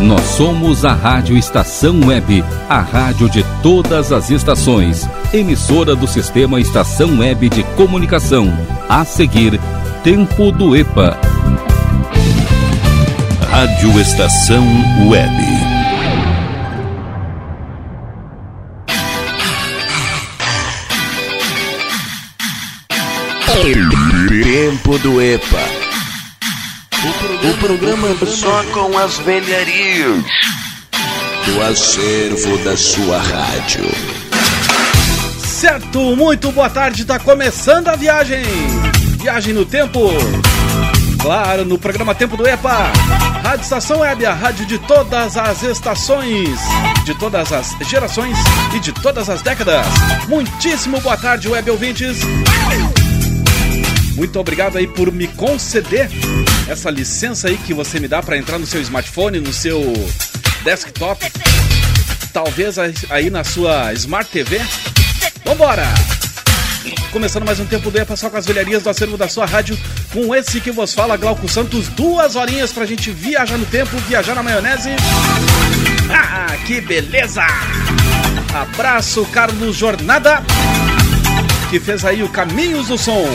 Nós somos a Rádio Estação Web, a rádio de todas as estações. Emissora do Sistema Estação Web de Comunicação. A seguir, Tempo do EPA. Rádio Estação Web. Tempo do EPA. O programa só com as velharias do acervo da sua rádio. Certo, muito boa tarde, tá começando a viagem. Viagem no tempo. Claro, no programa Tempo do EPA. Rádio Estação Web, a rádio de todas as estações, de todas as gerações e de todas as décadas. Muitíssimo boa tarde, web ouvintes. Muito obrigado aí por me conceder essa licença aí que você me dá para entrar no seu smartphone, no seu desktop, talvez aí na sua Smart TV. Vambora! Começando mais um tempo do EPA só com as velharias do acervo da sua rádio, com esse que vos fala, Glauco Santos, duas horinhas pra gente viajar no tempo, viajar na maionese. Ah, que beleza! Abraço, Carlos Jornada, que fez aí o Caminhos do Som.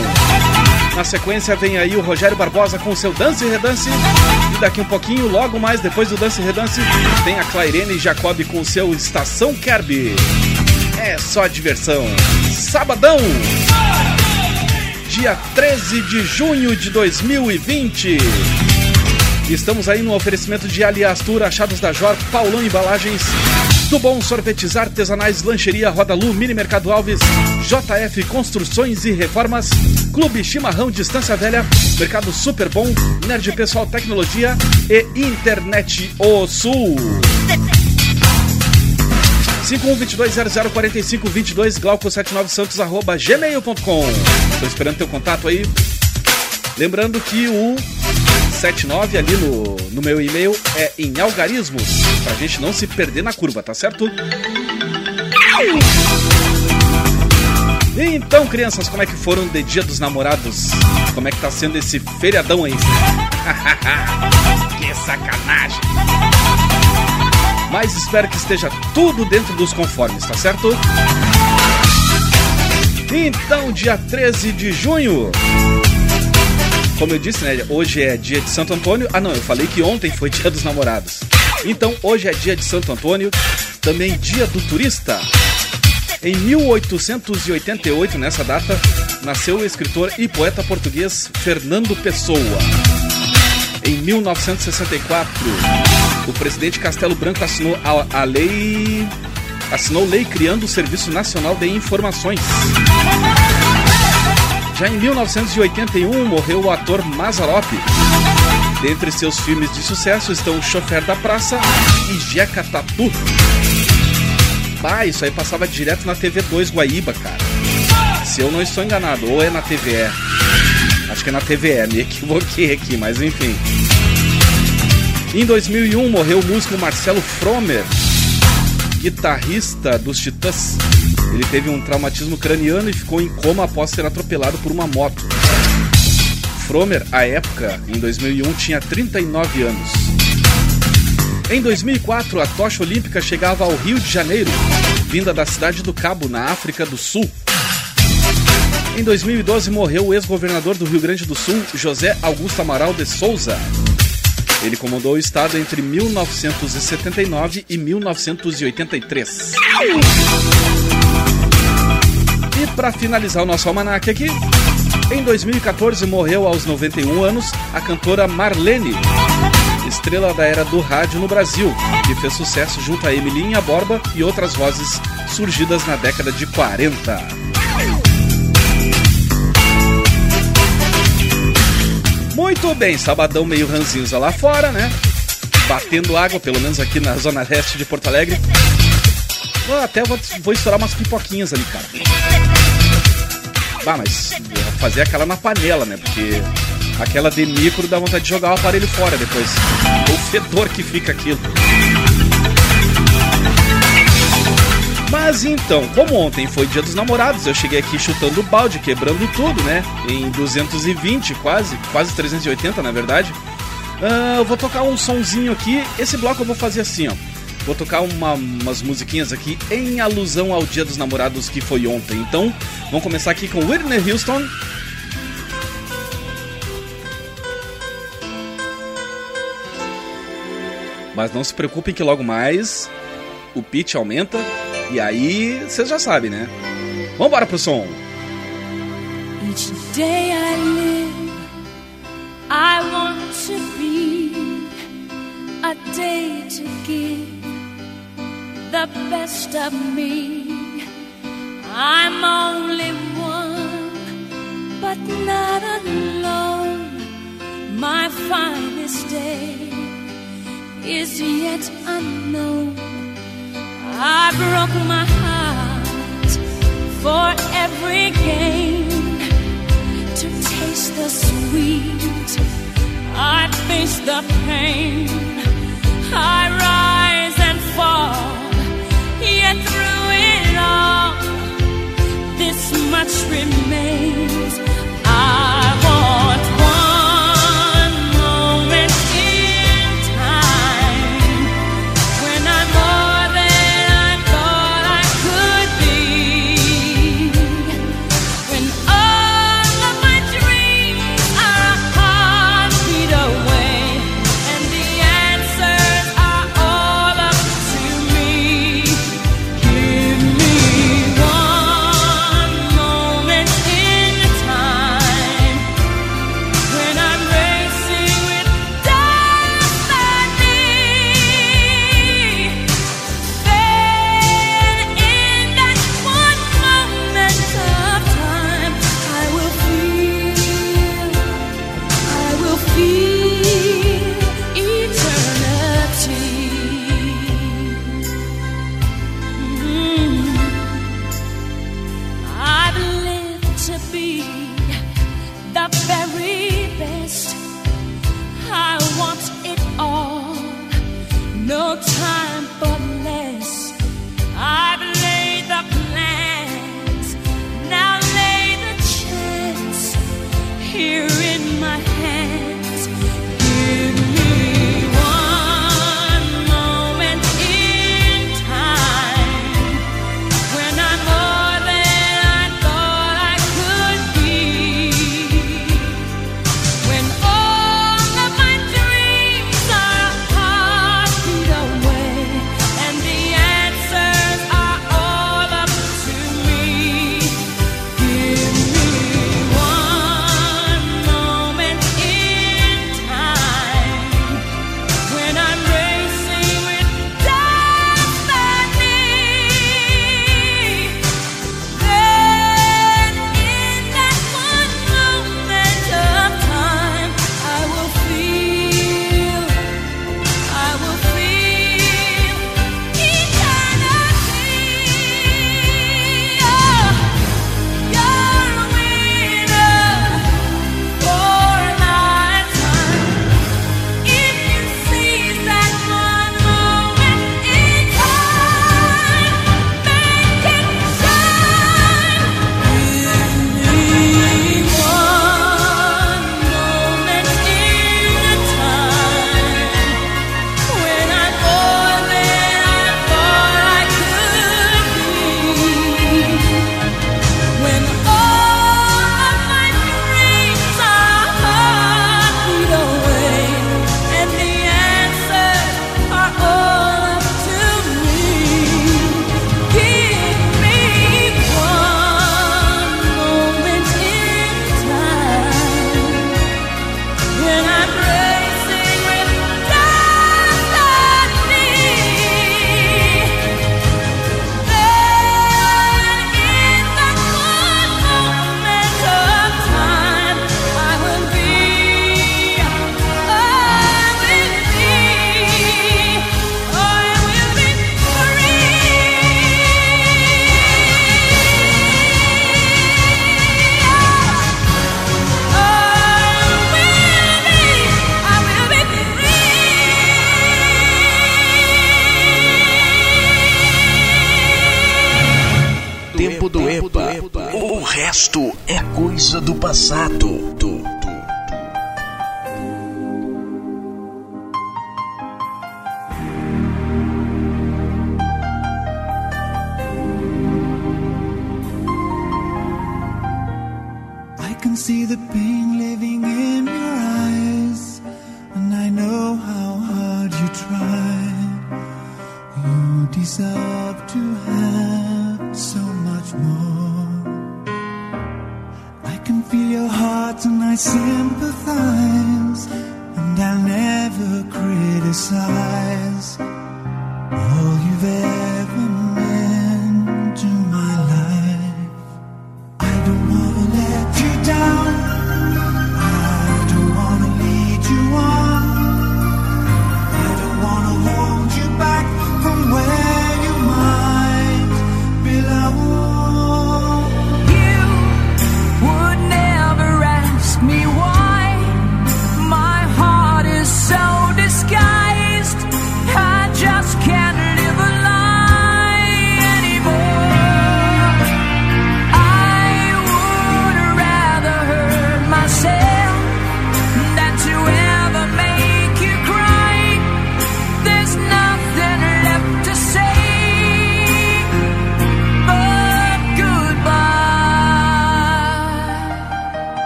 Na sequência vem aí o Rogério Barbosa com seu Dance e Redance. E daqui um pouquinho, logo mais depois do Dance e Redance, tem a Clairene Jacob com seu Estação Kirby. É só diversão. Sabadão, dia 13 de junho de 2020. Estamos aí no oferecimento de Aliastur, Achados da Jor, Paulão Embalagens, do Bom Sorvetes Artesanais, Lancheria Roda Lu, Mini Mercado Alves, JF Construções e Reformas, Clube Chimarrão Distância Velha, Mercado Super Bom, Nerd Pessoal Tecnologia e Internet O Sul. 5122004522 glauco79santos arroba gmail.com Tô esperando teu contato aí. Lembrando que o 79 ali no, no meu e-mail é em algarismos, pra gente não se perder na curva, tá certo? Então, crianças, como é que foram de Dia dos Namorados? Como é que tá sendo esse feriadão aí? que sacanagem! Mas espero que esteja tudo dentro dos conformes, tá certo? Então, dia 13 de junho, como eu disse, né? Hoje é dia de Santo Antônio. Ah, não, eu falei que ontem foi dia dos namorados. Então, hoje é dia de Santo Antônio, também dia do turista. Em 1888, nessa data, nasceu o escritor e poeta português Fernando Pessoa. Em 1964, o presidente Castelo Branco assinou a, a lei assinou lei criando o Serviço Nacional de Informações. Já em 1981 morreu o ator Mazarop. Dentre seus filmes de sucesso estão Chofer da Praça e Jeca Tatu. Bah, isso aí passava direto na TV2 Guaíba, cara. Se eu não estou enganado, ou é na TVE. Acho que é na TVE, me equivoquei aqui, mas enfim. Em 2001 morreu o músico Marcelo Fromer, guitarrista dos Titãs. Ele teve um traumatismo craniano e ficou em coma após ser atropelado por uma moto. Fromer, à época, em 2001, tinha 39 anos. Em 2004, a tocha olímpica chegava ao Rio de Janeiro, vinda da cidade do Cabo, na África do Sul. Em 2012 morreu o ex-governador do Rio Grande do Sul, José Augusto Amaral de Souza. Ele comandou o estado entre 1979 e 1983. Para finalizar o nosso almanac aqui, em 2014 morreu aos 91 anos a cantora Marlene, estrela da era do rádio no Brasil, que fez sucesso junto a Emilinha Borba e outras vozes surgidas na década de 40. Muito bem, sabadão meio ranzinza lá fora, né? Batendo água, pelo menos aqui na zona leste de Porto Alegre. Eu até vou, vou estourar umas pipoquinhas ali, cara. Ah, mas fazer aquela na panela, né? Porque aquela de micro dá vontade de jogar o aparelho fora depois. O fedor que fica aquilo. Mas então, como ontem foi dia dos namorados, eu cheguei aqui chutando balde, quebrando tudo, né? Em 220, quase, quase 380 na verdade. Uh, eu vou tocar um sonzinho aqui. Esse bloco eu vou fazer assim, ó. Vou tocar uma, umas musiquinhas aqui em alusão ao Dia dos Namorados que foi ontem. Então, vamos começar aqui com Whitney Houston. Mas não se preocupem que logo mais o pitch aumenta e aí vocês já sabem, né? Vamos embora pro som. Each day I live, I want to be a day to give the best of me. I'm only one, but not alone. My finest day is yet unknown. I broke my heart for every gain to taste the sweet. I face the pain. I rise and fall, yet through it all, this much remains.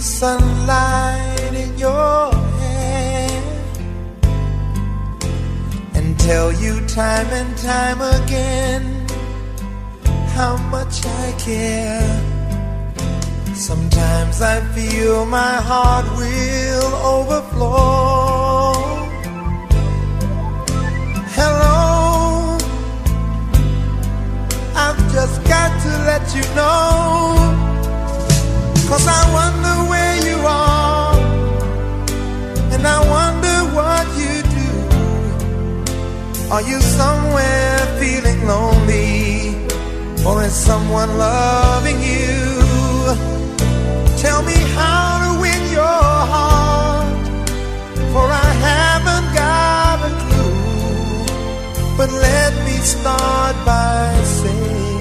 the sunlight in your hair and tell you time and time again how much I care. Sometimes I feel my heart will overflow. Hello, I've just got to let you know. Cause I wonder Are you somewhere feeling lonely? Or is someone loving you? Tell me how to win your heart, for I haven't got a clue. But let me start by saying.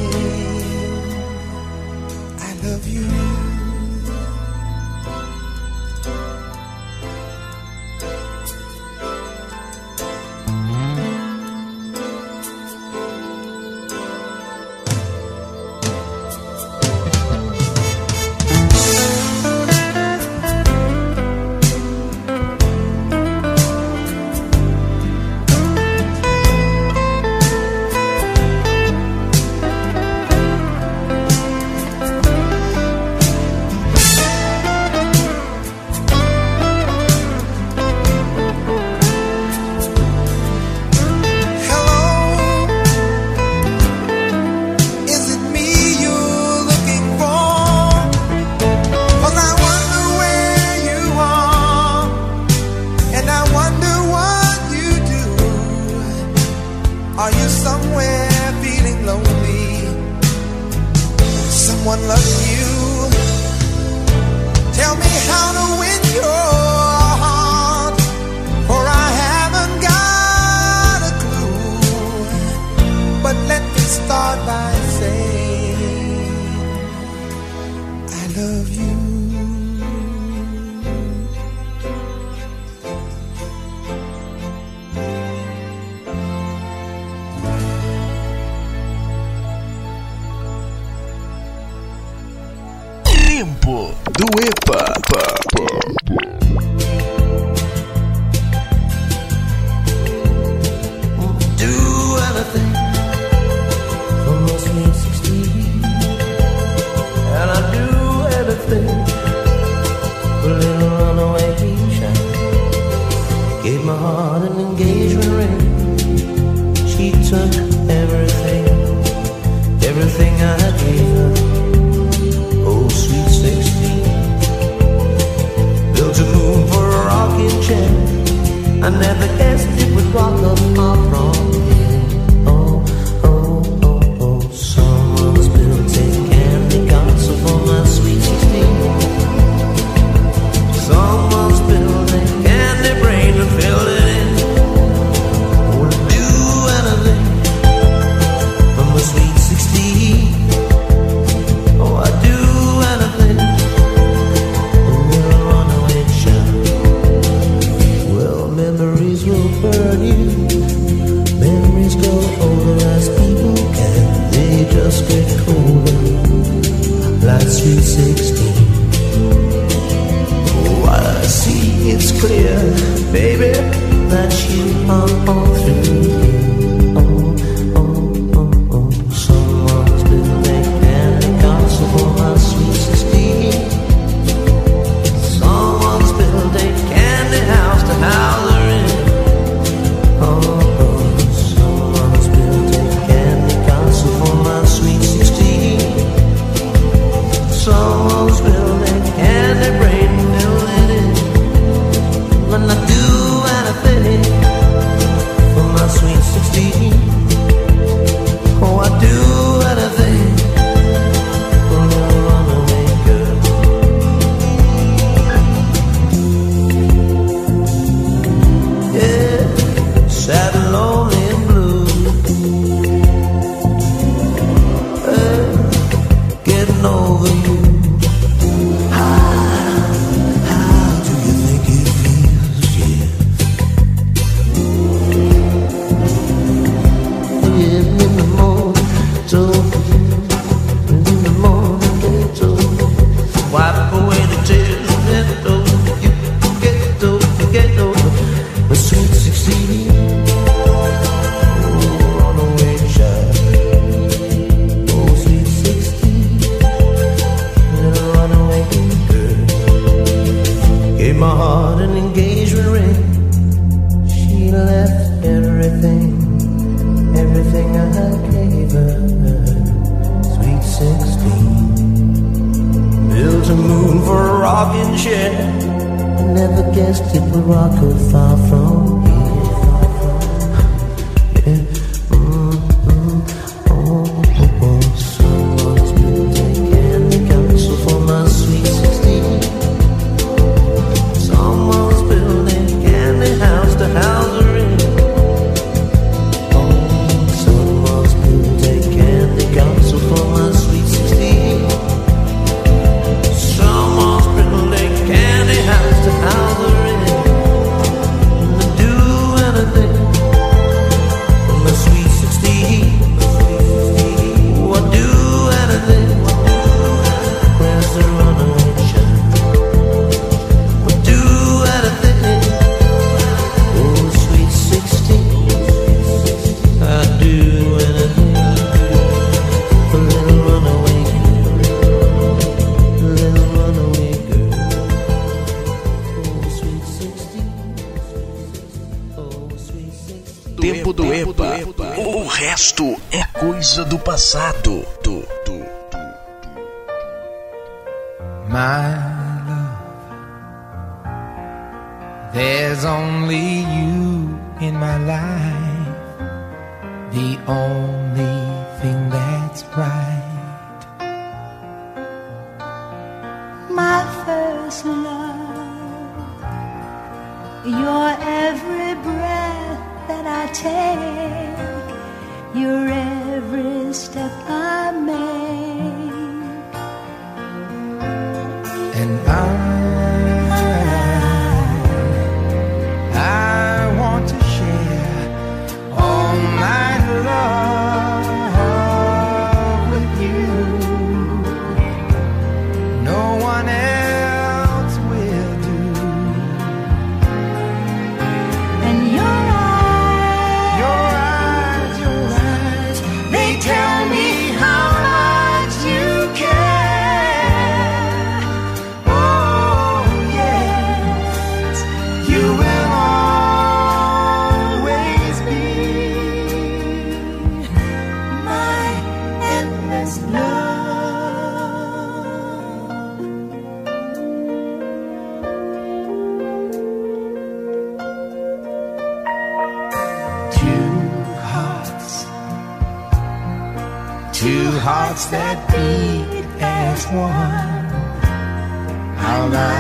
do passado. Do, do, do, My love, there's only you in my life, the only thing that's right. My first love, your every breath that I take, your every every step I make. hearts that beat as one. How lives.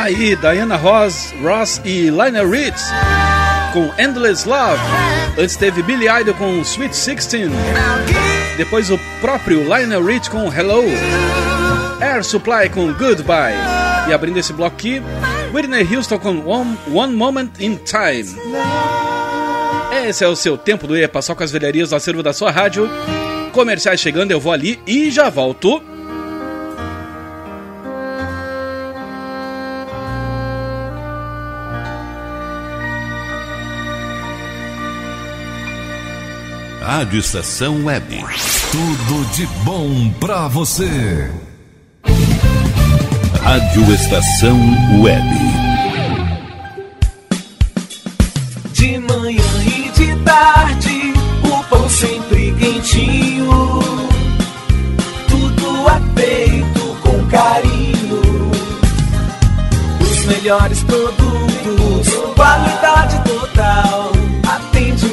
Aí, Diana Ross, Ross e Lionel Rich com Endless Love. Antes teve Billy Idol com Sweet Sixteen. Depois o próprio Lionel Rich com Hello. Air Supply com Goodbye. E abrindo esse bloco aqui, Whitney Houston com One, One Moment in Time. Esse é o seu tempo do EPA, só com as velharias do acervo da sua rádio. Comerciais chegando, eu vou ali e já volto. Rádio Estação Web. Tudo de bom pra você. Rádio Estação Web. De manhã e de tarde, o pão sempre quentinho. Tudo é feito com carinho. Os melhores produtos, qualidade total,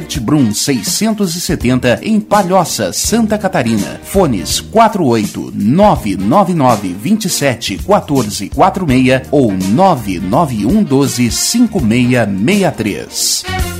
Gueder Brum 670 em Palhoça, Santa Catarina. Fones 48 999 27 14 46 ou 991 12 5663.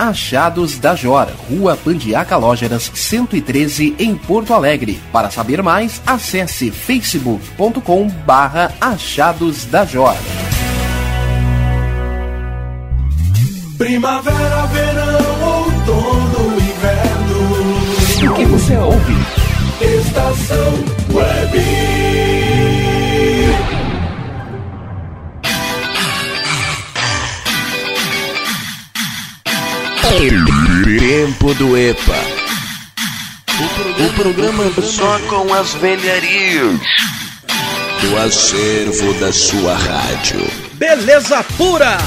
Achados da Jor, Rua Pandiaca Lógeras, 113 em Porto Alegre. Para saber mais, acesse facebook.com barra Achados da Jor. Primavera, verão, outono, inverno. O que você ouve? Estação Web. Tempo do EPA. O programa só com as velharias do acervo da sua rádio. Beleza pura!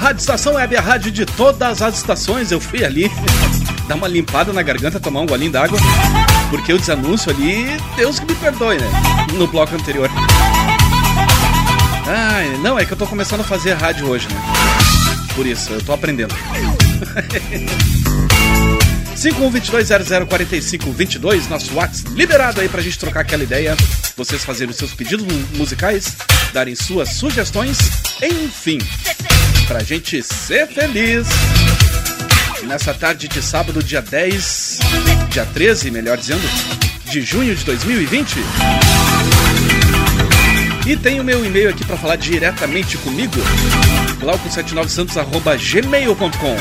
Rádio Estação Web, a rádio de todas as estações. Eu fui ali dar uma limpada na garganta, tomar um golinho d'água, porque o desanúncio ali, Deus que me perdoe, né? No bloco anterior. Ai, não, é que eu tô começando a fazer rádio hoje, né? Por isso, eu tô aprendendo. 5122004522, nosso WhatsApp liberado aí pra gente trocar aquela ideia, vocês fazerem os seus pedidos musicais, darem suas sugestões, enfim, pra gente ser feliz. Nessa tarde de sábado, dia 10, dia 13, melhor dizendo, de junho de 2020. E tem o meu e-mail aqui para falar diretamente comigo, glauco79santos.gmail.com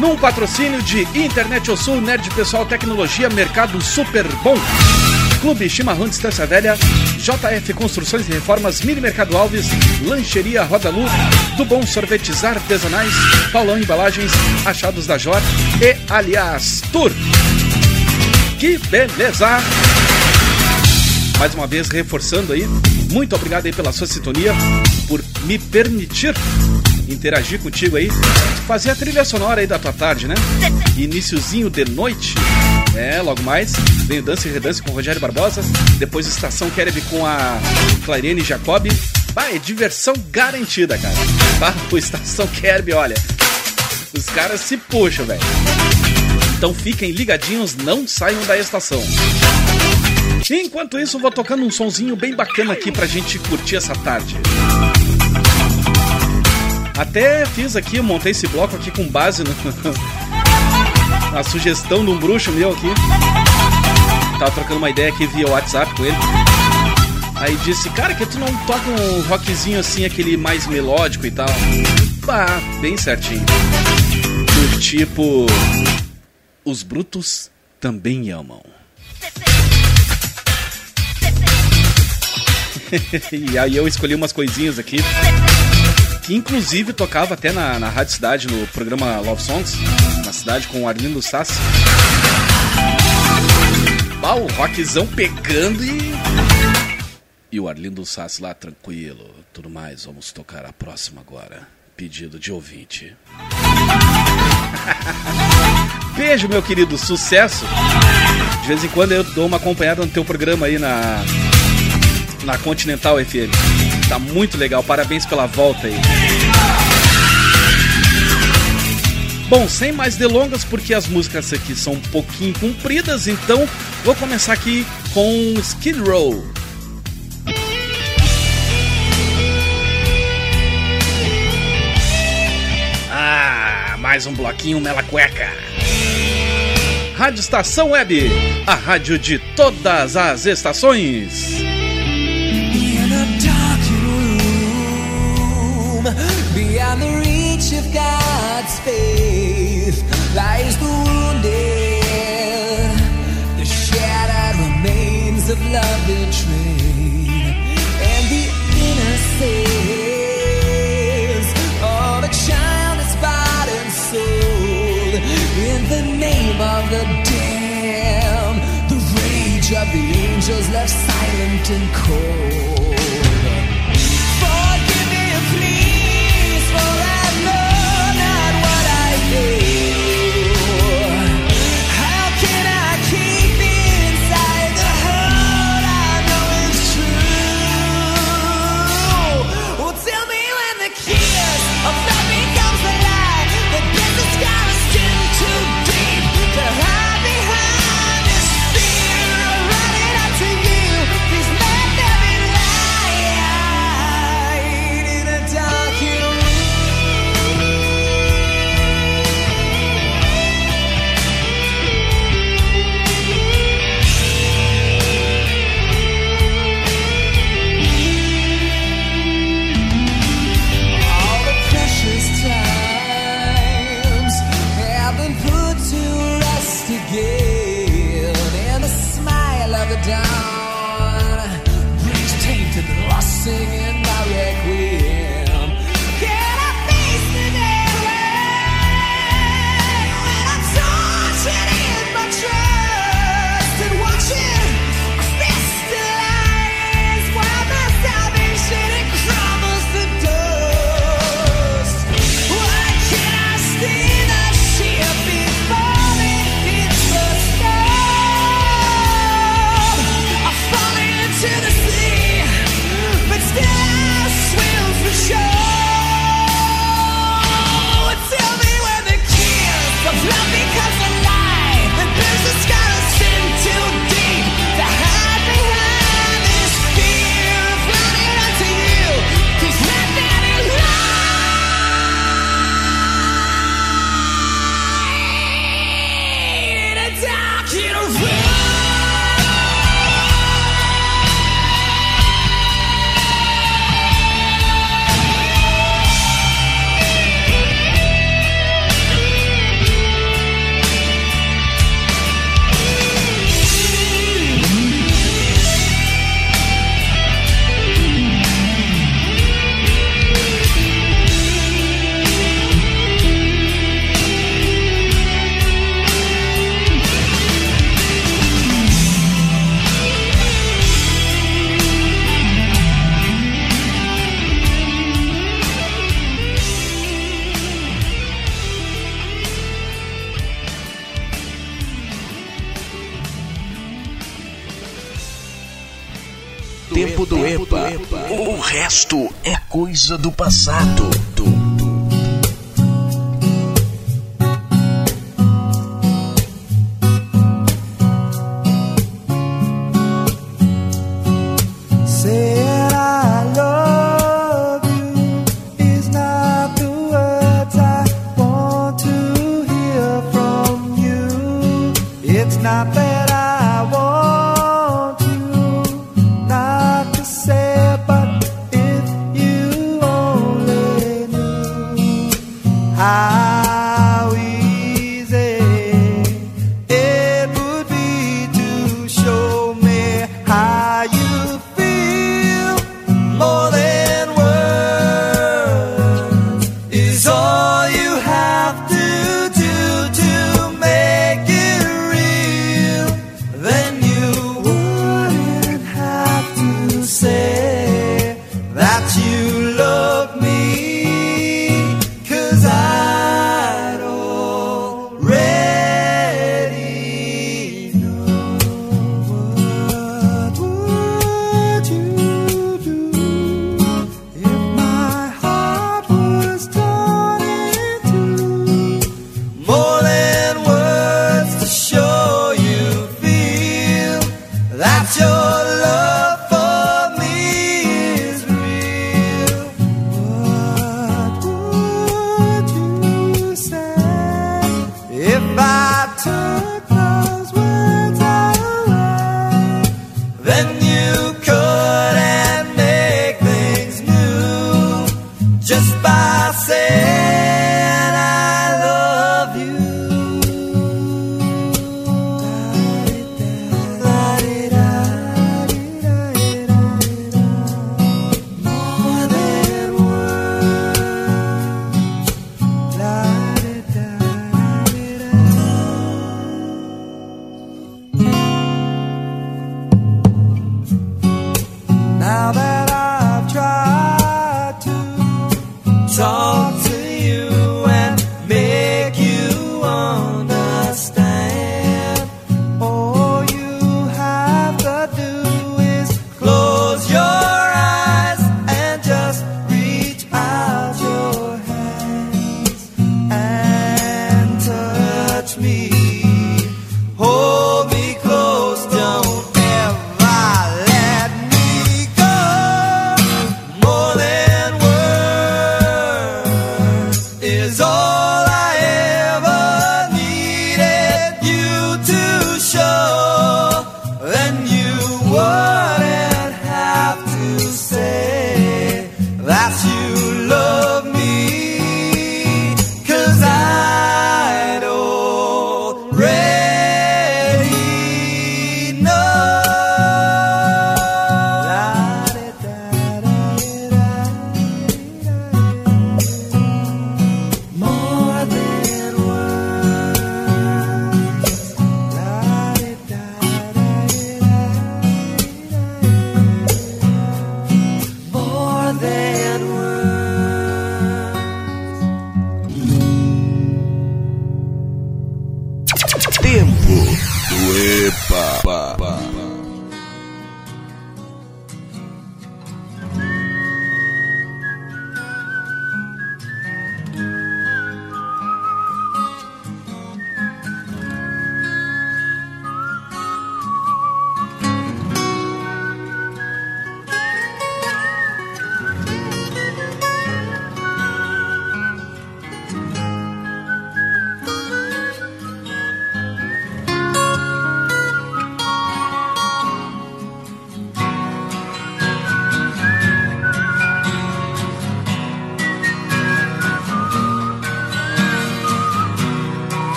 Num patrocínio de Internet ao Sul, Nerd Pessoal Tecnologia, Mercado Super Bom, Clube Chimarrão Distância Velha, JF Construções e Reformas, Mini Mercado Alves, Lancheria Roda Luz, do Bom Sorvetes Artesanais, Paulão Embalagens, Achados da Jor e Aliás Tour. Que beleza! Mais uma vez reforçando aí, muito obrigado aí pela sua sintonia, por me permitir interagir contigo aí, fazer a trilha sonora aí da tua tarde, né? Iniciozinho de noite, é, logo mais, vem o Dance e Redance com o Rogério Barbosa, depois Estação Kereb com a Clariane Jacob. Vai, é diversão garantida, cara. Tá? O Estação Kerb, olha, os caras se puxam, velho. Então fiquem ligadinhos, não saiam da estação. Enquanto isso, vou tocando um sonzinho bem bacana aqui pra gente curtir essa tarde. Até fiz aqui, montei esse bloco aqui com base no, na sugestão de um bruxo meu aqui. Tava trocando uma ideia aqui via WhatsApp com ele. Aí disse, cara, que tu não toca um rockzinho assim, aquele mais melódico e tal. Bah, bem certinho. Do tipo. Os brutos também amam. e aí eu escolhi umas coisinhas aqui. Que inclusive tocava até na, na Rádio Cidade, no programa Love Songs, na cidade com o Arlindo Sassi. Bah, o rockzão pegando e. E o Arlindo Sassi lá tranquilo. Tudo mais, vamos tocar a próxima agora. Pedido de ouvinte. Beijo, meu querido, sucesso. De vez em quando eu dou uma acompanhada no teu programa aí na na Continental FM. Tá muito legal, parabéns pela volta aí. Bom, sem mais delongas, porque as músicas aqui são um pouquinho compridas, então vou começar aqui com Skid Row. Ah, mais um bloquinho mela cueca. Rádio Estação Web, a rádio de todas as estações. Room, beyond the reach of God's faith, lies the wounded, the shattered remains of love betrayed, and the innocence of a child is bought and sold in the name of the damned. The rage of the angels left silent and cold. resto é coisa do passado. Do...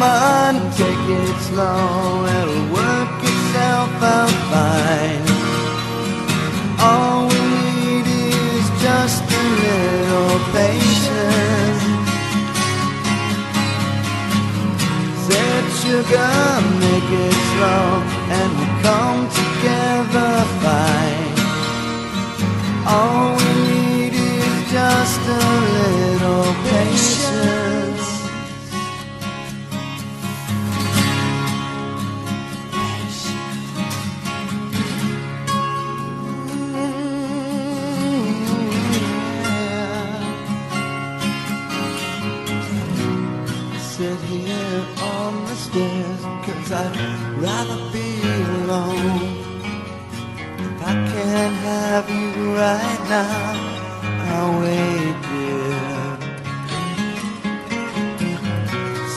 Said woman, take it slow, it'll work itself out fine. All we need is just a little patience. Said sugar, make it slow, and we'll come together fine. All we need is just a right now, I'll wait, dear.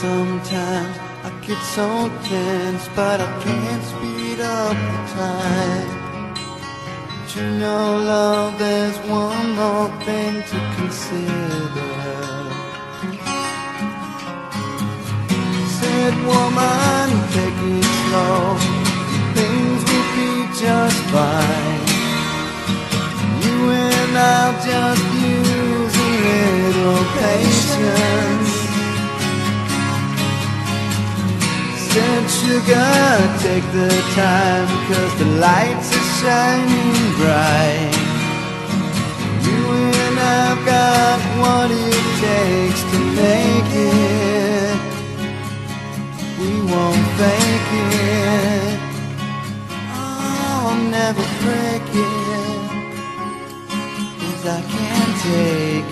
Sometimes I get so tense, but I can't speed up the time. But you know, love, there's one more thing to consider. Said woman, take it slow. Things will be just fine. I'll just use a little patience. Said sugar, take the time, cause the lights are shining bright. You and I've got what it takes to make it. We won't fake it. Oh, I'll never break it. I can't take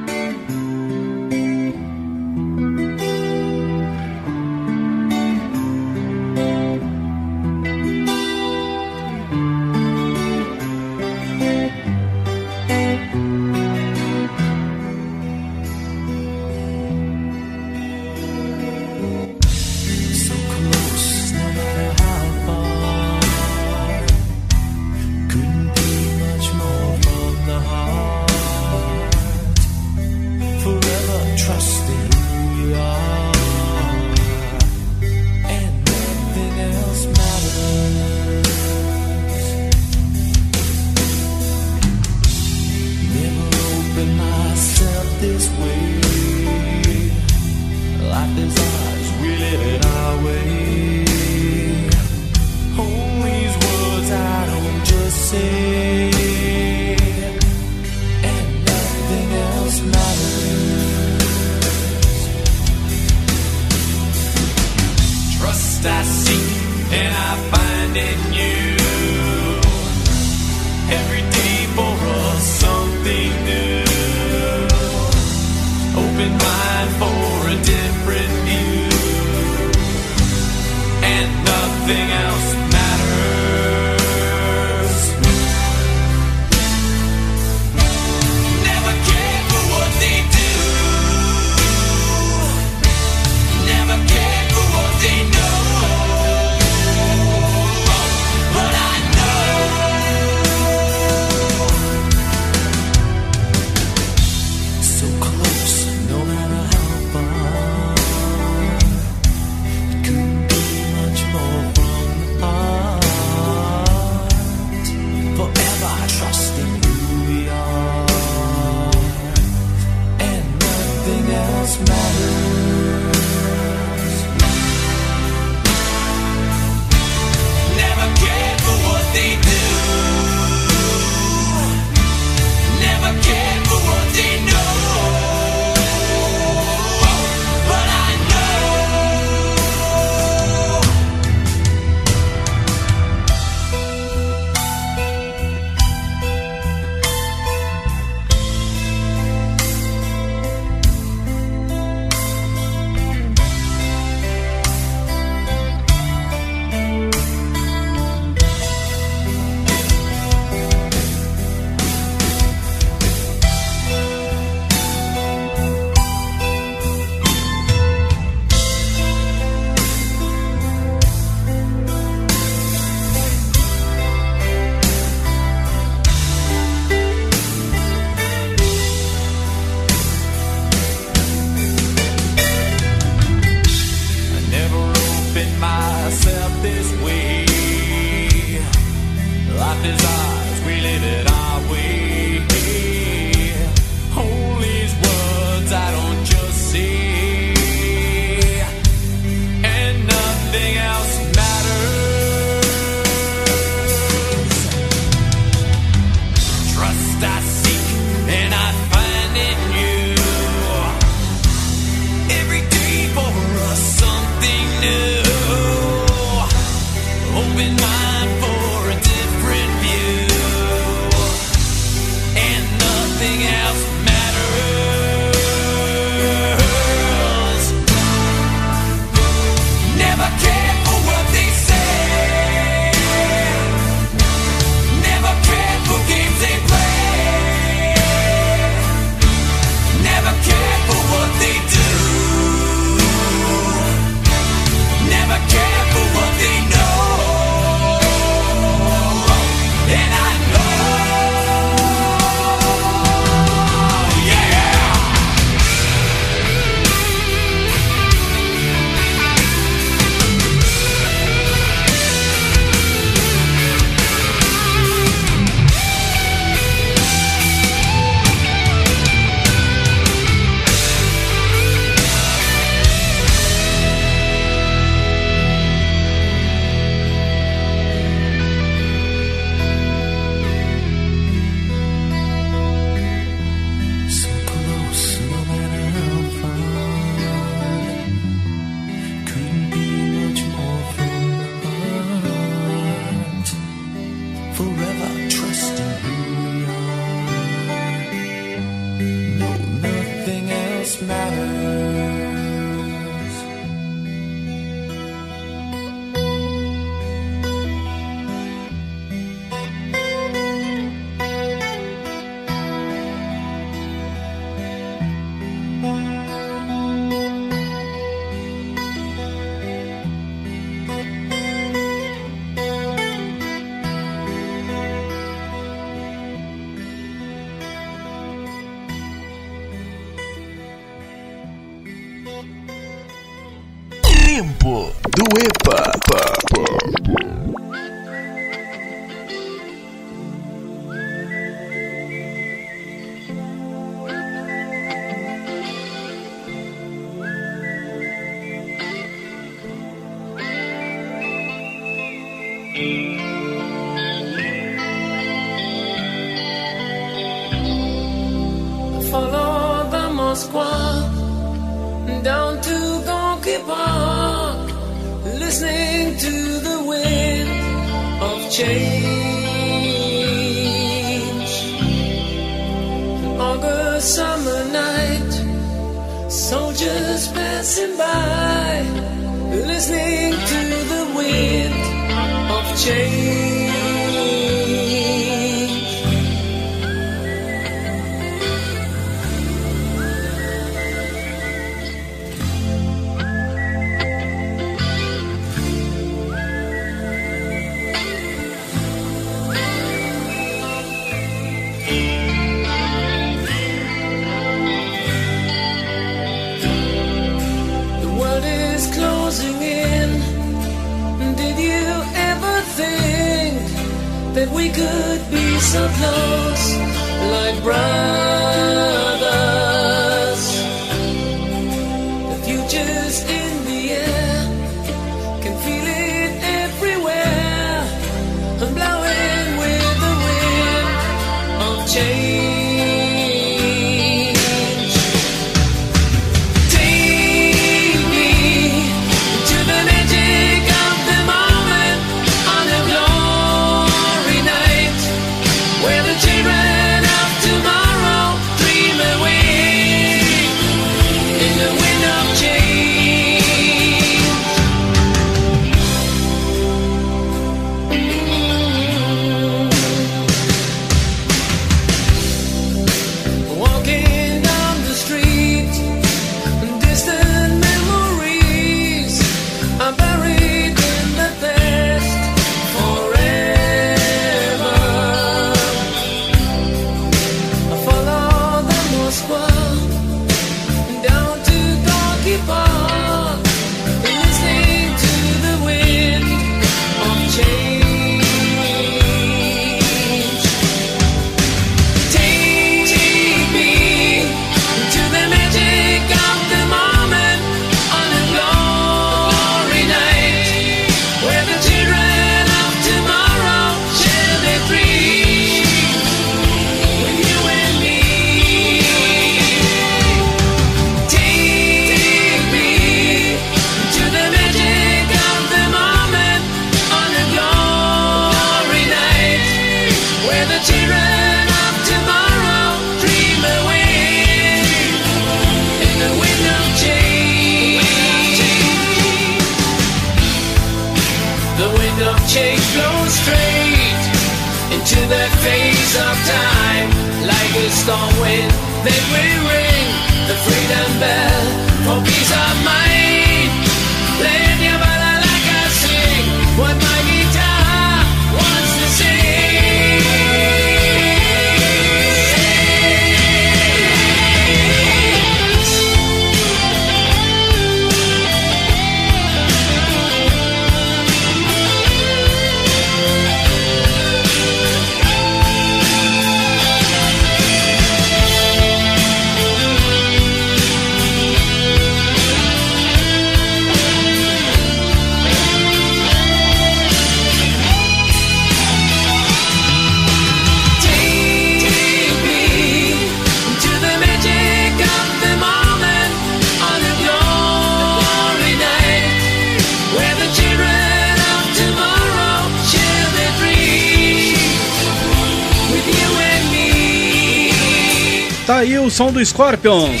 som do Scorpions,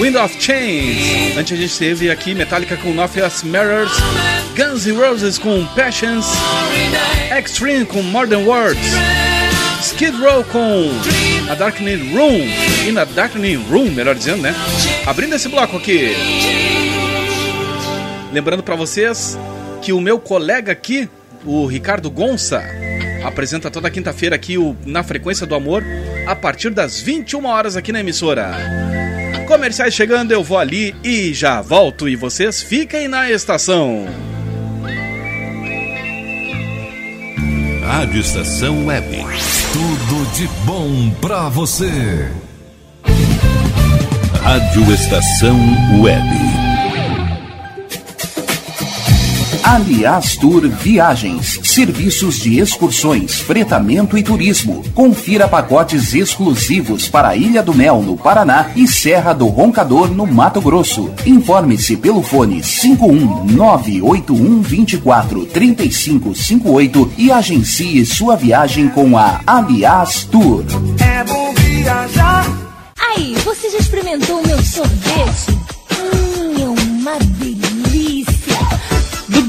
Wind of Change. Antes a gente teve aqui Metallica com Nofias Mirrors, Guns N' Roses com Passions, Extreme com More Than Words, Skid Row com A Darkening Room e na Darkening Room, melhor dizendo, né? Abrindo esse bloco aqui. Lembrando para vocês que o meu colega aqui, o Ricardo Gonça, apresenta toda quinta-feira aqui o Na Frequência do Amor a partir das 21 horas aqui na emissora. Comerciais chegando, eu vou ali e já volto e vocês fiquem na estação. Rádio Estação Web. Tudo de bom pra você. Rádio Estação Web Aliás Tour Viagens, serviços de excursões, fretamento e turismo. Confira pacotes exclusivos para a Ilha do Mel, no Paraná e Serra do Roncador, no Mato Grosso. Informe-se pelo fone 51981243558 e agencie sua viagem com a Aliás Tour. É bom viajar. Aí, você já experimentou o meu sorvete? Hum, é uma delícia.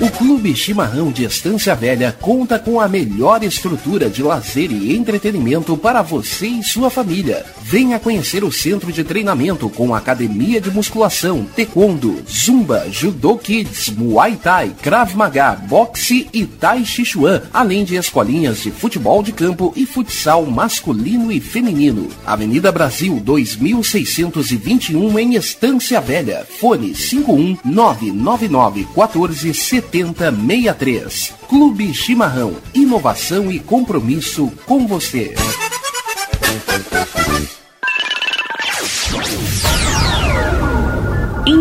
O Clube Chimarrão de Estância Velha conta com a melhor estrutura de lazer e entretenimento para você e sua família. Venha conhecer o centro de treinamento com academia de musculação, taekwondo, zumba, judô kids, muay thai, krav maga, boxe e tai chi chuan, além de escolinhas de futebol de campo e futsal masculino e feminino. Avenida Brasil 2621 em Estância Velha. Fone 51 999 14 7063. Clube Chimarrão. Inovação e compromisso com você.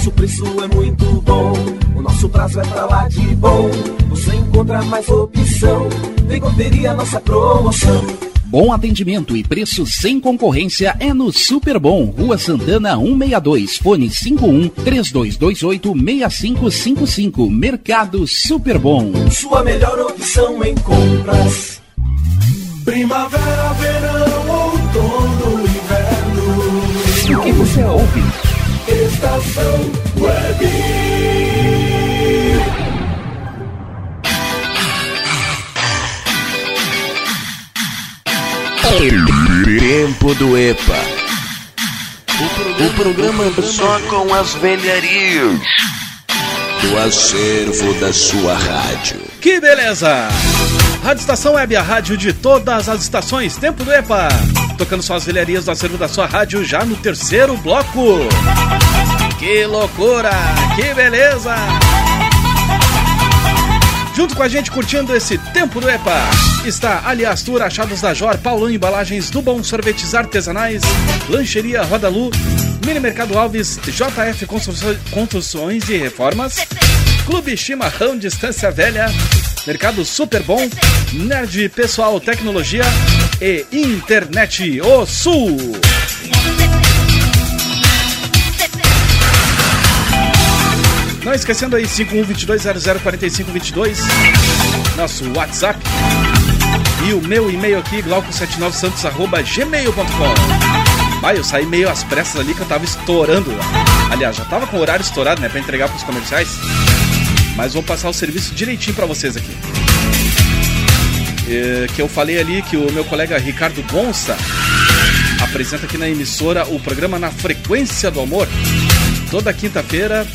Nosso preço é muito bom. O nosso prazo é pra lá de bom. Você encontra mais opção. Vem conferir a nossa promoção. Bom atendimento e preço sem concorrência é no Super Bom, Rua Santana 162, fone 51 3228 6555, Mercado Super Bom. Sua melhor opção em compras. Primavera, verão, outono, inverno. O que você ouve? Estação Web. Tempo do EPA. O programa só com as velharias do acervo da sua rádio. Que beleza! Rádio Estação Web, a rádio de todas as estações. Tempo do EPA. Tocando só as velharias do acervo da sua rádio já no terceiro bloco. Que loucura! Que beleza! Junto com a gente curtindo esse tempo do EPA está Aliás Tour, Achados da Jor, Paulão Embalagens do Bom Sorvetes Artesanais, Lancheria Rodalu, Mini Mercado Alves, JF Construções- e Reformas, Clube Chimarrão Distância Velha, Mercado Super Bom, Nerd Pessoal Tecnologia e Internet O Sul. Não esquecendo aí, 5122004522, nosso WhatsApp. E o meu e-mail aqui, glauco79santos.gmail.com Vai, eu saí meio às pressas ali que eu tava estourando. Aliás, já tava com o horário estourado, né? Pra entregar pros comerciais. Mas vou passar o serviço direitinho pra vocês aqui. É, que eu falei ali que o meu colega Ricardo Gonça apresenta aqui na emissora o programa Na Frequência do Amor. Toda quinta-feira,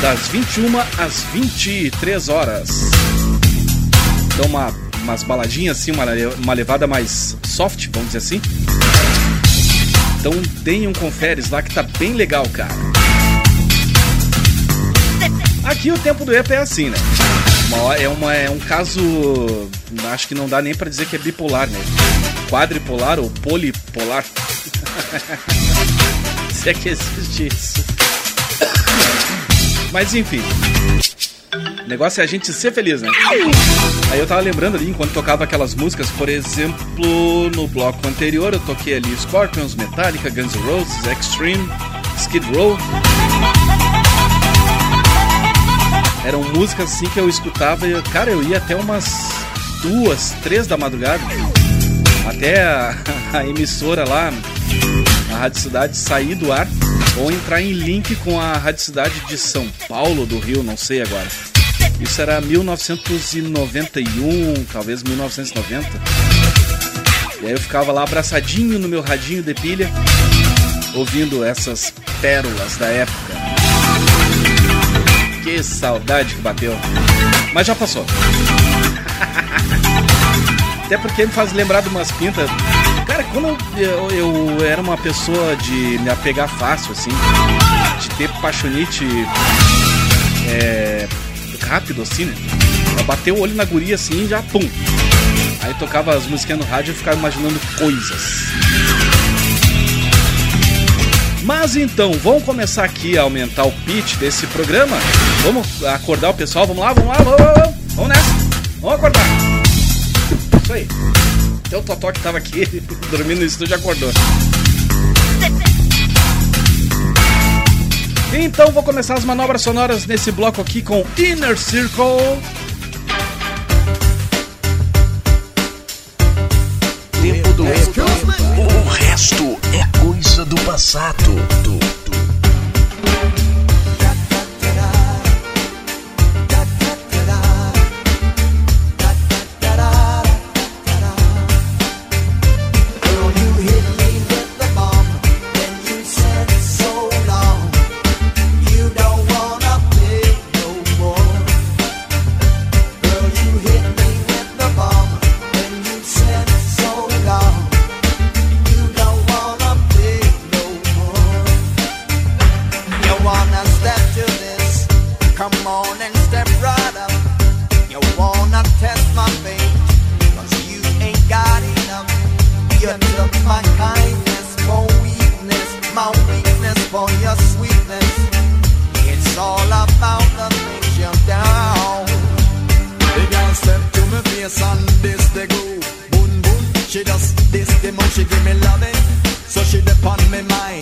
das 21 às 23 horas. Então, uma, umas baladinhas assim, uma, uma levada mais soft, vamos dizer assim. Então, deem um conferes lá que tá bem legal, cara. Aqui o tempo do EPA é assim, né? Uma, é, uma, é um caso. Acho que não dá nem para dizer que é bipolar, né? Quadripolar ou polipolar. Se é que existe isso. Mas enfim. O negócio é a gente ser feliz, né? Aí eu tava lembrando ali, enquanto tocava aquelas músicas, por exemplo, no bloco anterior eu toquei ali Scorpions, Metallica, Guns N' Roses, Extreme, Skid Row. Eram músicas assim que eu escutava e, cara, eu ia até umas duas, três da madrugada. Até a, a emissora lá, a Rádio Cidade, sair do ar ou entrar em link com a Rádio Cidade de São Paulo, do Rio, não sei agora. Isso era 1991, talvez 1990. E aí eu ficava lá abraçadinho no meu radinho de pilha, ouvindo essas pérolas da época. Que saudade que bateu. Mas já passou. Até porque me faz lembrar de umas pintas. Quando eu, eu, era uma pessoa de me apegar fácil, assim, de ter paixonite é, rápido, assim, né? Bater o olho na guria assim e já pum. Aí tocava as músicas no rádio e ficava imaginando coisas. Mas então, vamos começar aqui a aumentar o pitch desse programa. Vamos acordar o pessoal, vamos lá, vamos lá, vamos, vamos, vamos nessa. Vamos acordar. Isso aí. Até o Totó que tava aqui dormindo no estúdio acordou. Então vou começar as manobras sonoras nesse bloco aqui com Inner Circle. Tempo do EPA. O resto é coisa do passado. Do, she give me loving, so she dip on me mind.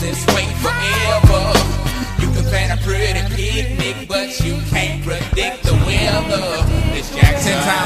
this, way forever. You can plan a pretty picnic, but you can't predict the weather. It's Jackson Ten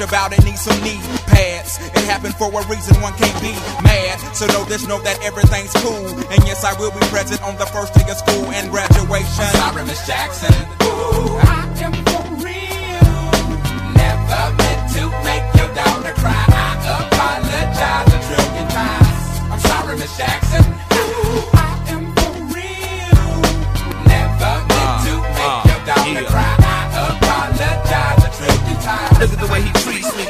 about it, need some knee pads. It happened for a reason, one can't be mad. So know this, know that everything's cool. And yes, I will be present on the first day of school and graduation. I'm sorry, Miss Jackson. Ooh, I am for real. Never meant to make your daughter cry. I apologize a trillion times. I'm sorry, Miss Jackson.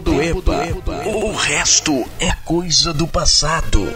Do EPA. O resto é coisa do passado.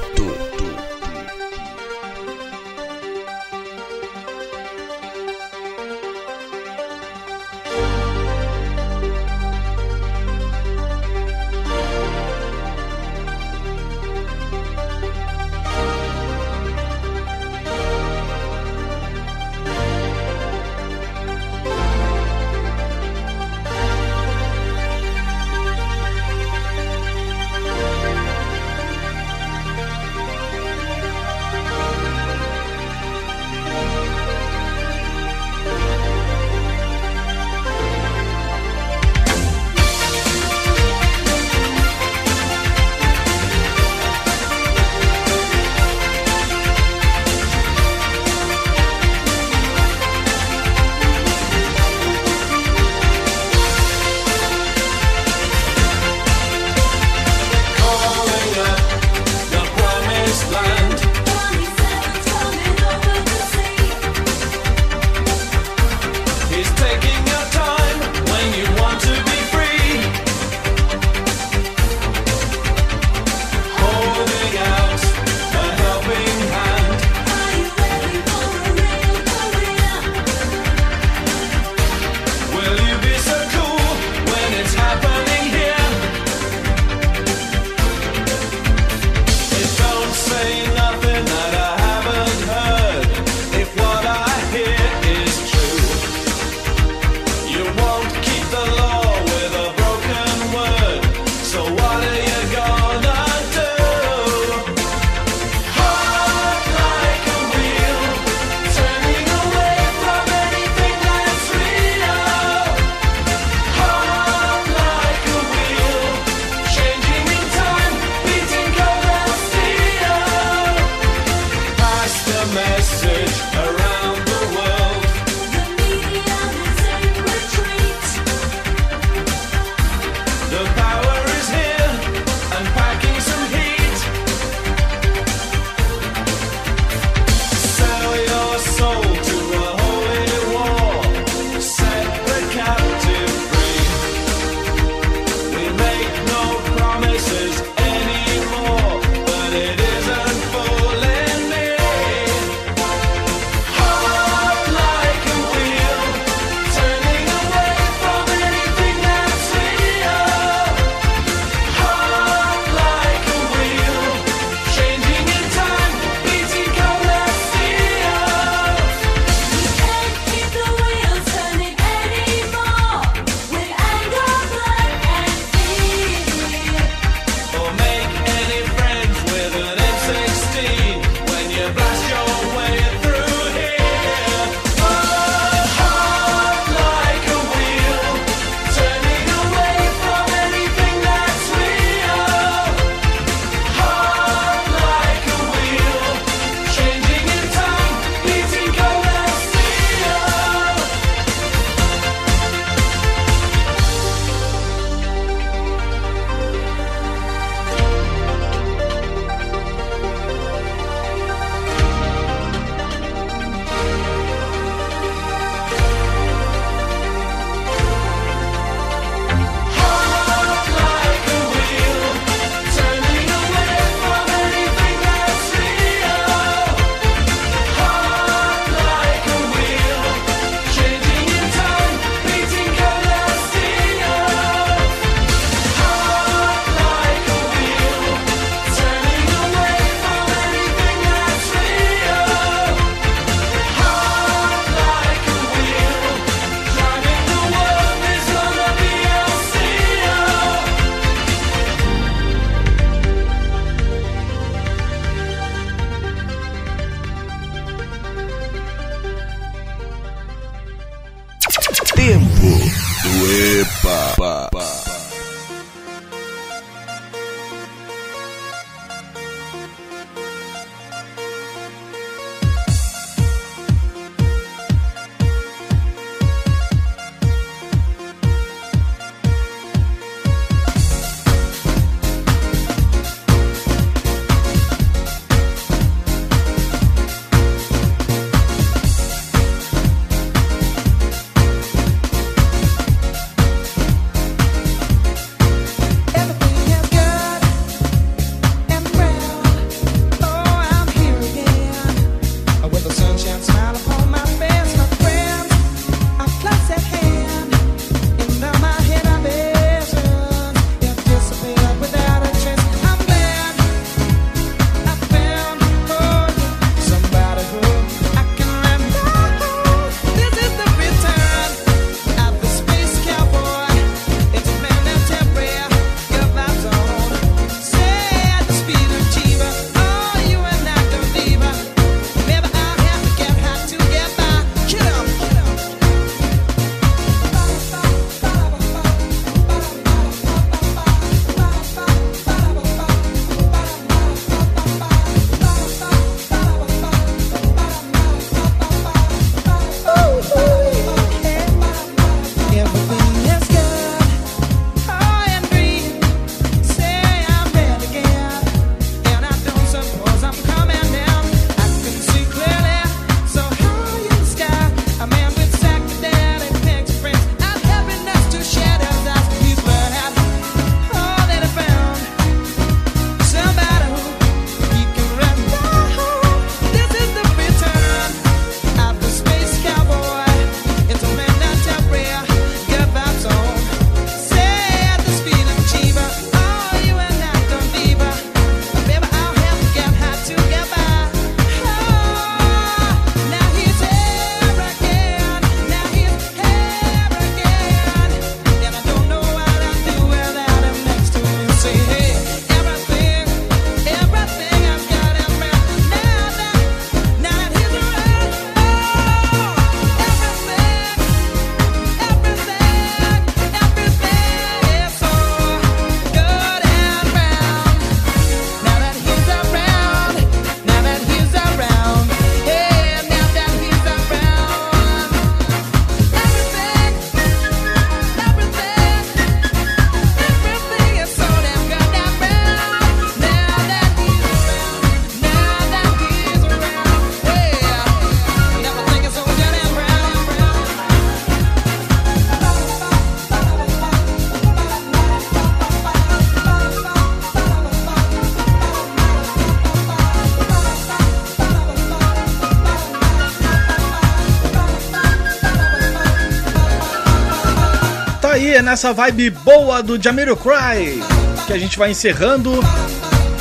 Nessa vibe boa do Jamiroquai que a gente vai encerrando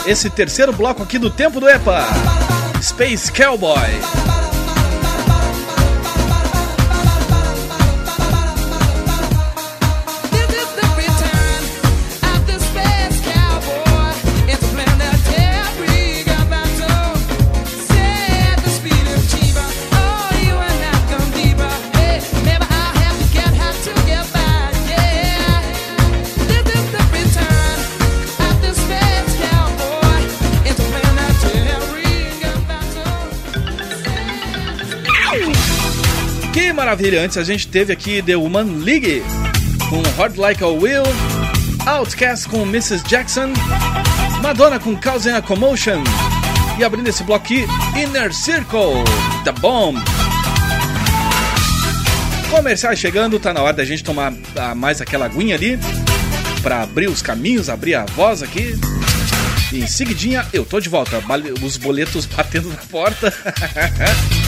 esse terceiro bloco aqui do Tempo do EPA. Space Cowboy. Maravilha! Antes a gente teve aqui The Woman League com Hard Like a Will, Outcast com Mrs. Jackson, Madonna com Causing a Commotion e abrindo esse bloco aqui, Inner Circle, The Bomb. Comerciais chegando, tá na hora da gente tomar ah, mais aquela aguinha ali para abrir os caminhos, abrir a voz aqui. E em seguidinha eu tô de volta, os boletos batendo na porta.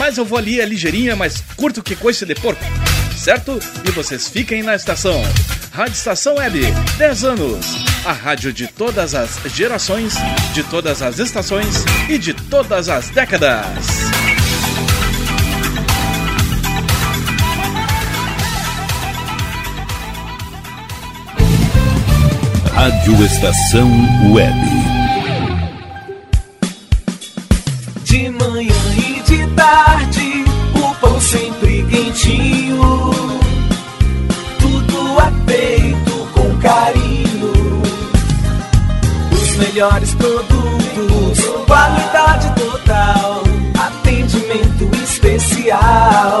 Mas eu vou ali, é ligeirinha, mas curto que coice de porco, certo? E vocês fiquem na estação. Rádio Estação Web, 10 anos. A rádio de todas as gerações, de todas as estações e de todas as décadas. Rádio Estação Web. Tarde, o pão sempre quentinho. Tudo é feito com carinho. Os melhores produtos, qualidade total, atendimento especial.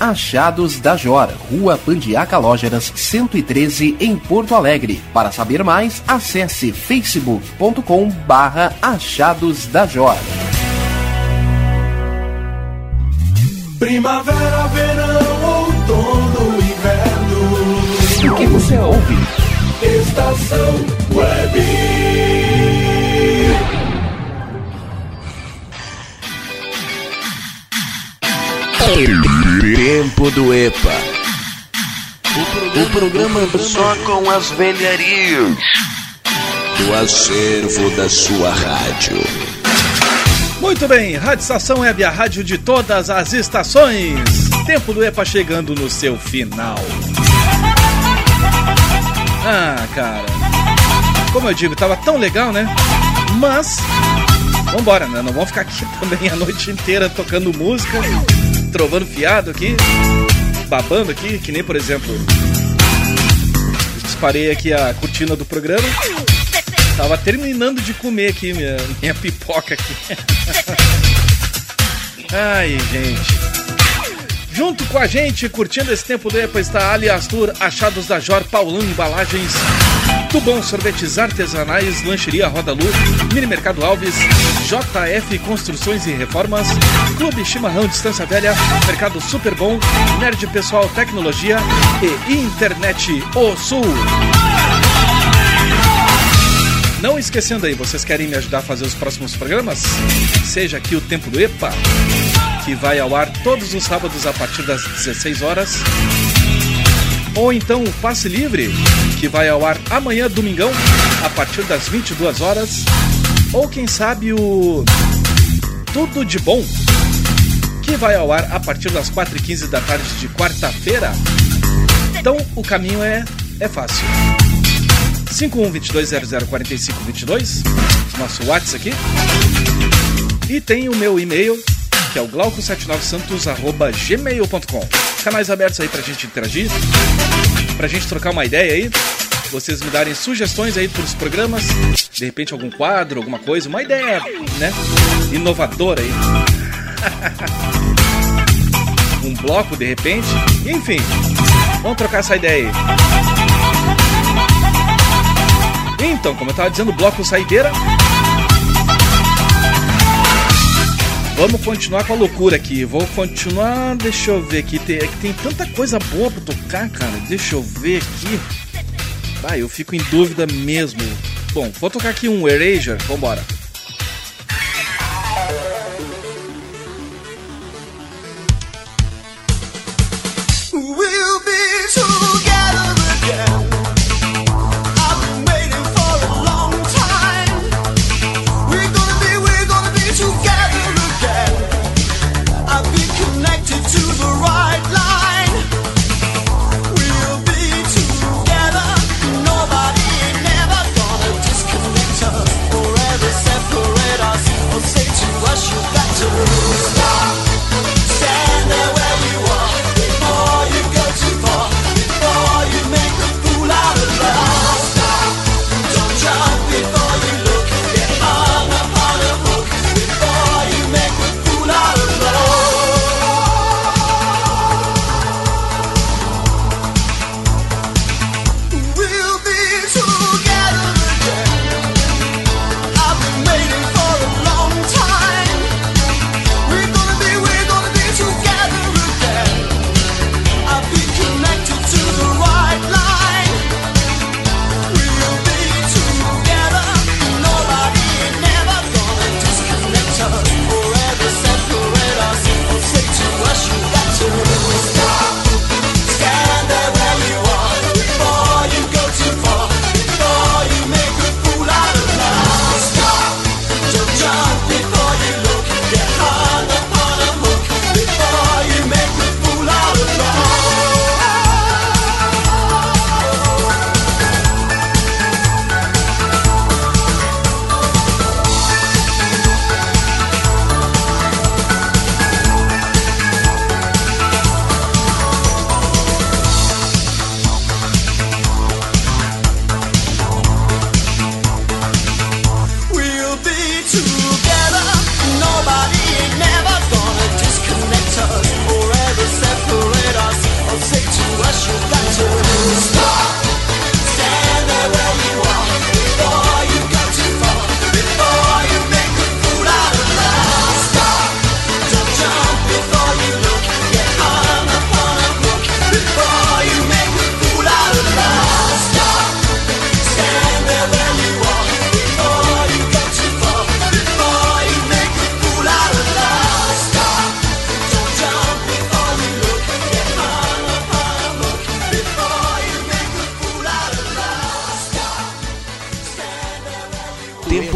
Achados da Jor, Rua Pandiaca Lógeras 113 em Porto Alegre. Para saber mais, acesse facebook.com barra Achados da Jor. Primavera, verão, outono, inverno. O que você ouve? Estação Web. Tempo do EPA. O programa só com as velharias do acervo da sua rádio. Muito bem, Rádio Estação Web, a rádio de todas as estações. Tempo do EPA chegando no seu final. Ah, cara. Como eu digo, tava tão legal, né? Mas, vambora, né? Não vamos ficar aqui também a noite inteira tocando música, trovando fiado aqui, babando aqui, que nem, por exemplo, disparei aqui a cortina do programa. Tava terminando de comer aqui minha, minha pipoca aqui. Ai, gente. Junto com a gente, curtindo esse tempo do EPA, está Ali Astur, Achados da Jor, Paulão Embalagens, Tubão Sorvetes Artesanais, Lancheria Roda Lu, Mini Mercado Alves, JF Construções e Reformas, Clube Chimarrão Distância Velha, Mercado Super Bom, Nerd Pessoal Tecnologia e Internet O Sul. Não esquecendo aí, vocês querem me ajudar a fazer os próximos programas? Seja aqui o Tempo do EPA, que vai ao ar todos os sábados a partir das 16 horas. Ou então o Passe Livre, que vai ao ar amanhã, domingão, a partir das 22 horas. Ou quem sabe o Tudo de Bom, que vai ao ar a partir das 4h15 da tarde de quarta-feira. Então o caminho é, é fácil. 5122004522, nosso WhatsApp aqui. E tem o meu e-mail, que é o glauco79santos.gmail.com. Canais abertos aí pra gente interagir, pra gente trocar uma ideia aí. Vocês me darem sugestões aí pros programas, de repente algum quadro, alguma coisa, uma ideia, né? Inovadora aí. um bloco de repente. Enfim, vamos trocar essa ideia aí. Então, como eu tava dizendo, bloco saideira. Vamos continuar com a loucura aqui. Vou continuar. Deixa eu ver aqui. Tem, é tem tanta coisa boa pra tocar, cara. Deixa eu ver aqui. Ah, eu fico em dúvida mesmo. Bom, vou tocar aqui um Erasure. Vambora.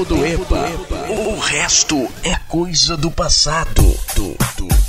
Do EPA. O resto é coisa do passado. Do, do.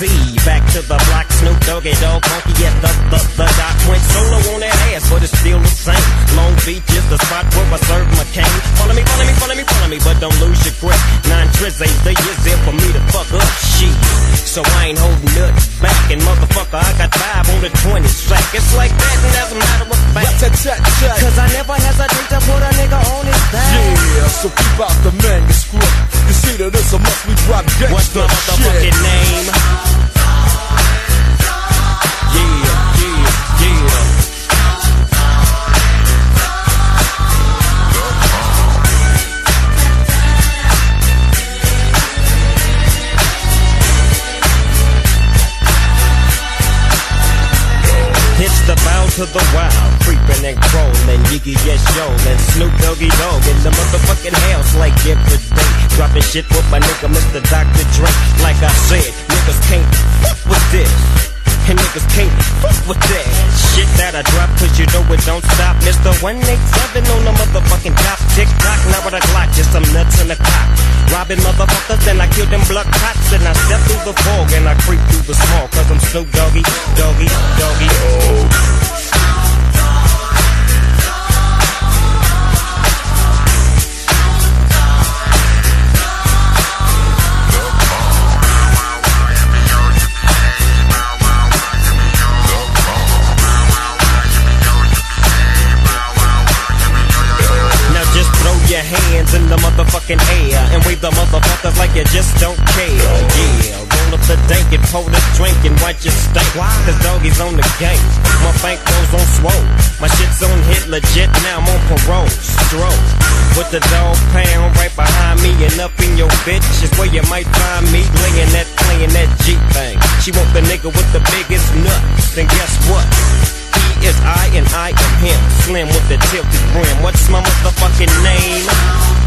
Depths of the sea, back to the block, Snoop Doggy Dog, funky at the, the, the dock. Went solo on that ass, but it's still the same. Long Beach is the spot where I serve my cane. Follow me, follow me, follow me, follow me, but don't lose your grip. Nine tris ain't the years there for me to fuck up shit. So I ain't holding nothing back, and motherfucker, I got five on the 20 slack. It's like that, and as a matter of fact. Cause I never hesitate to put a nigga on his back. Yeah, so keep out the manuscript. You see that it's a must we drop gangsta What's my motherfucking shit. name? Yeah, yeah, yeah. It's the bound to the wild, and crawling, Yiggy yes yo, and Snoop Doggy Dog in the motherfucking house like every day. Dropping shit with my nigga Mr. Dr. Dre. Like I said, niggas can't fuck with this. And niggas can't fuck with that shit that I drop, cause you know it don't stop. Mr. 187 on the motherfucking top. Tick tock, now with a Glock, just some nuts in the cock. Robbing motherfuckers, and I kill them blood cops. And I step through the fog, and I creep through the small, cause I'm Snoop Doggy, Doggy, Doggy. Oh. Hands in the motherfucking air and wave the motherfuckers like you just don't care. Yeah, roll up the dank and pour the drink and watch it stink. Cause doggies on the game. My bankroll's on swole. My shit's on hit legit, now I'm on parole. Stroke. With the dog pound right behind me and up in your bitch is where you might find me laying that, playing that G thing. She want the nigga with the biggest nut. Then guess what? He is I and I am him. Slim with the tilted brim. What's my motherfucking name?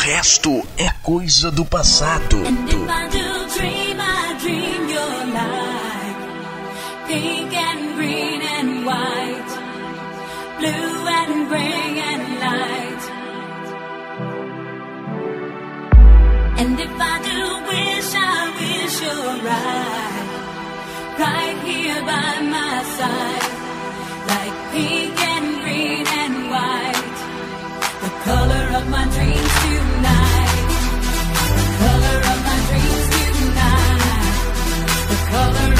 Resto é coisa do passado. And if I do wish, I wish you're right. Right here by my side. Like pink and green and white. The color of my dreams color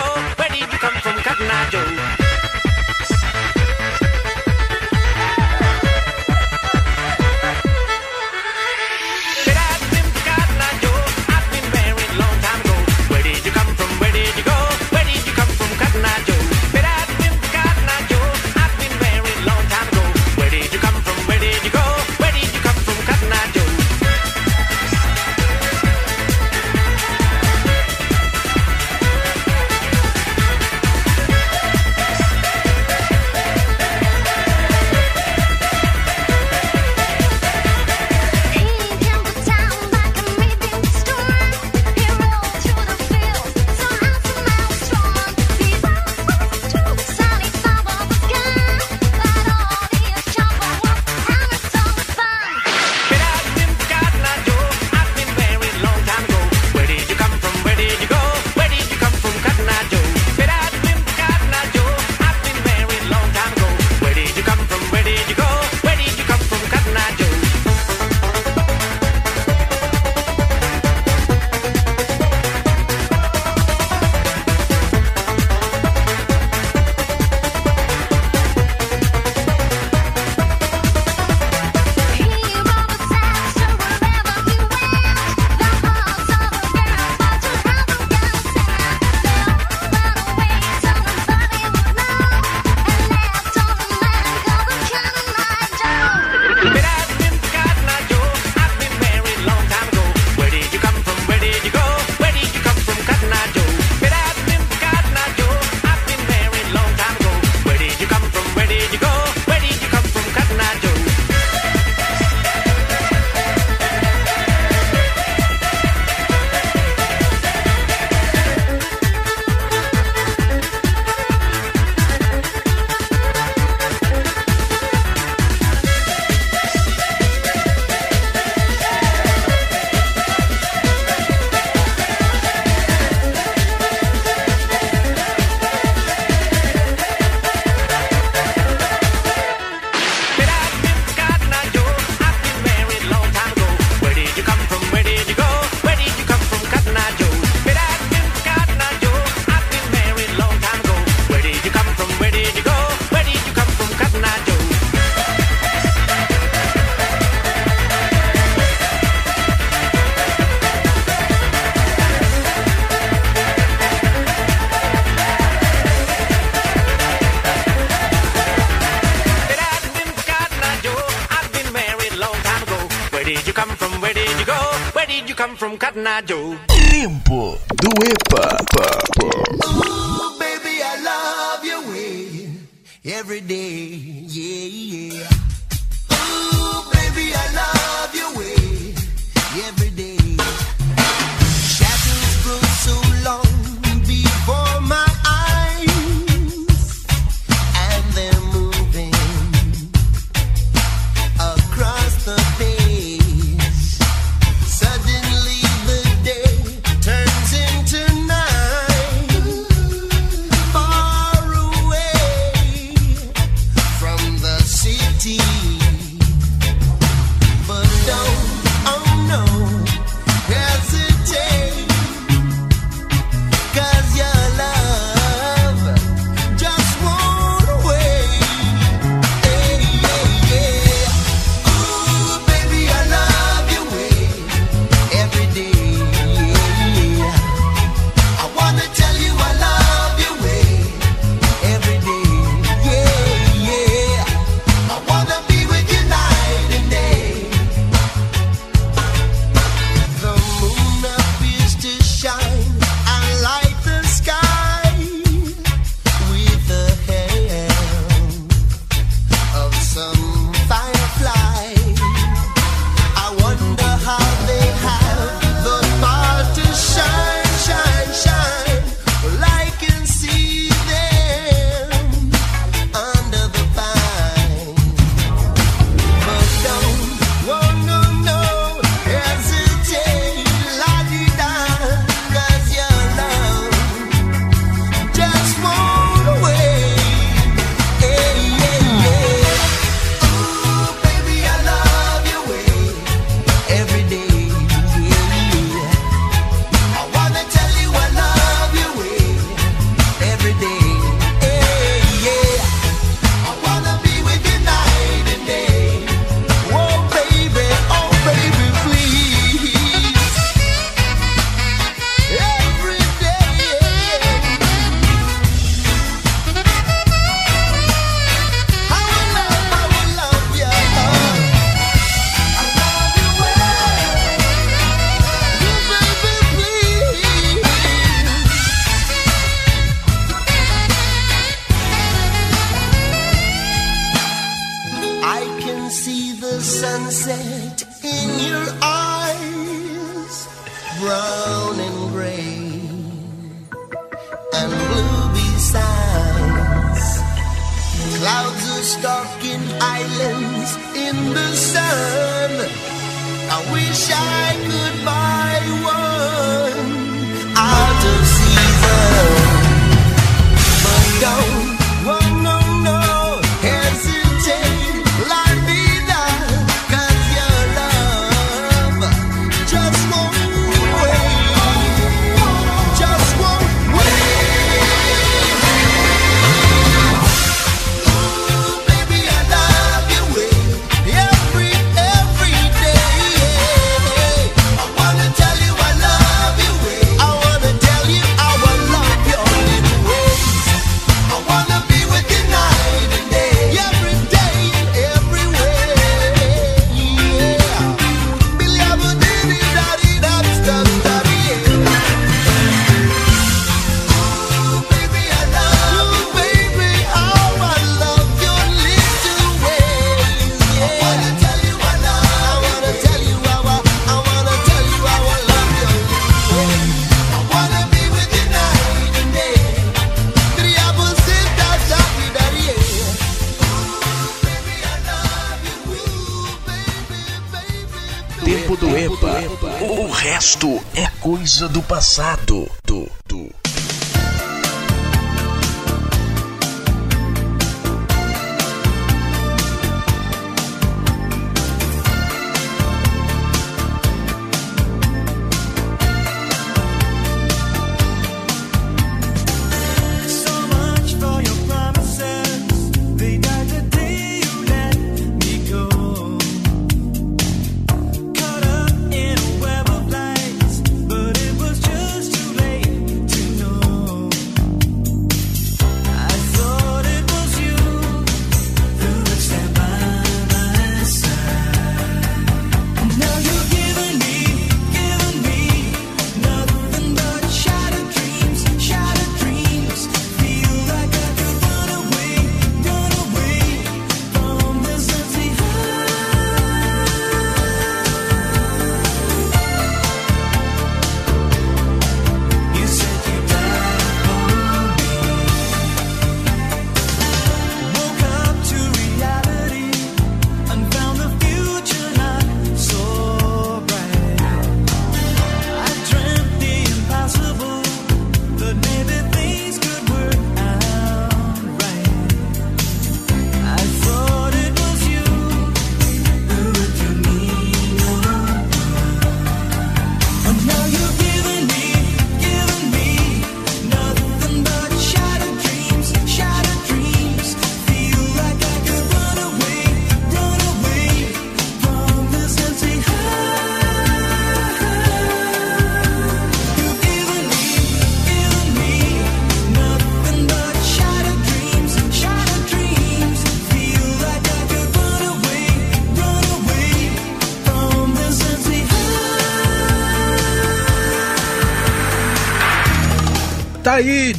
Isto é coisa do passado. Do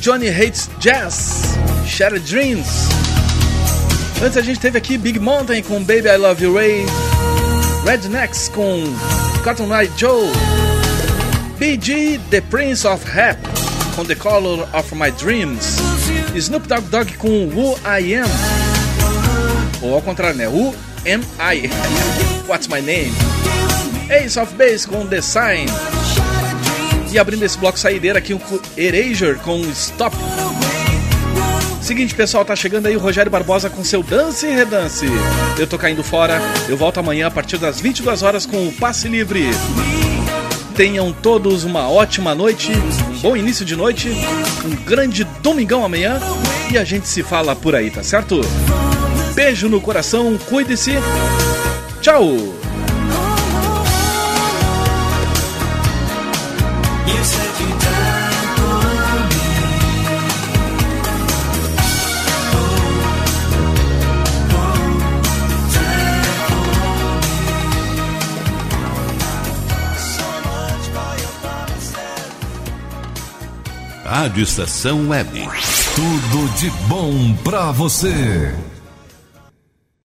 Johnny Hates Jazz, Shattered Dreams. Antes a gente teve aqui Big Mountain com Baby I Love You Ray, Rednecks com Cotton Eye Joe, BG The Prince of Rap com The Color of My Dreams, Snoop Dogg Dogg com Who I Am, ou ao contrário, né? Who Am I? What's My Name? Ace of Base com The Sign. E abrindo esse bloco saideira aqui com Erasure com Stop. Seguinte, pessoal, tá chegando aí o Rogério Barbosa com seu Dance e Redance. Eu tô caindo fora, eu volto amanhã a partir das 22 horas com o Passe Livre. Tenham todos uma ótima noite, um bom início de noite, um grande domingão amanhã e a gente se fala por aí, tá certo? Beijo no coração, cuide-se. Tchau! Rádio Estação Web. Tudo de bom para você.